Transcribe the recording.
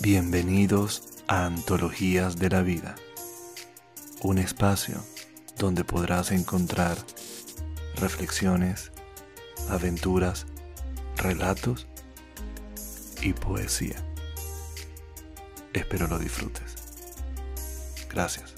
Bienvenidos a Antologías de la Vida, un espacio donde podrás encontrar reflexiones, aventuras, relatos y poesía. Espero lo disfrutes. Gracias.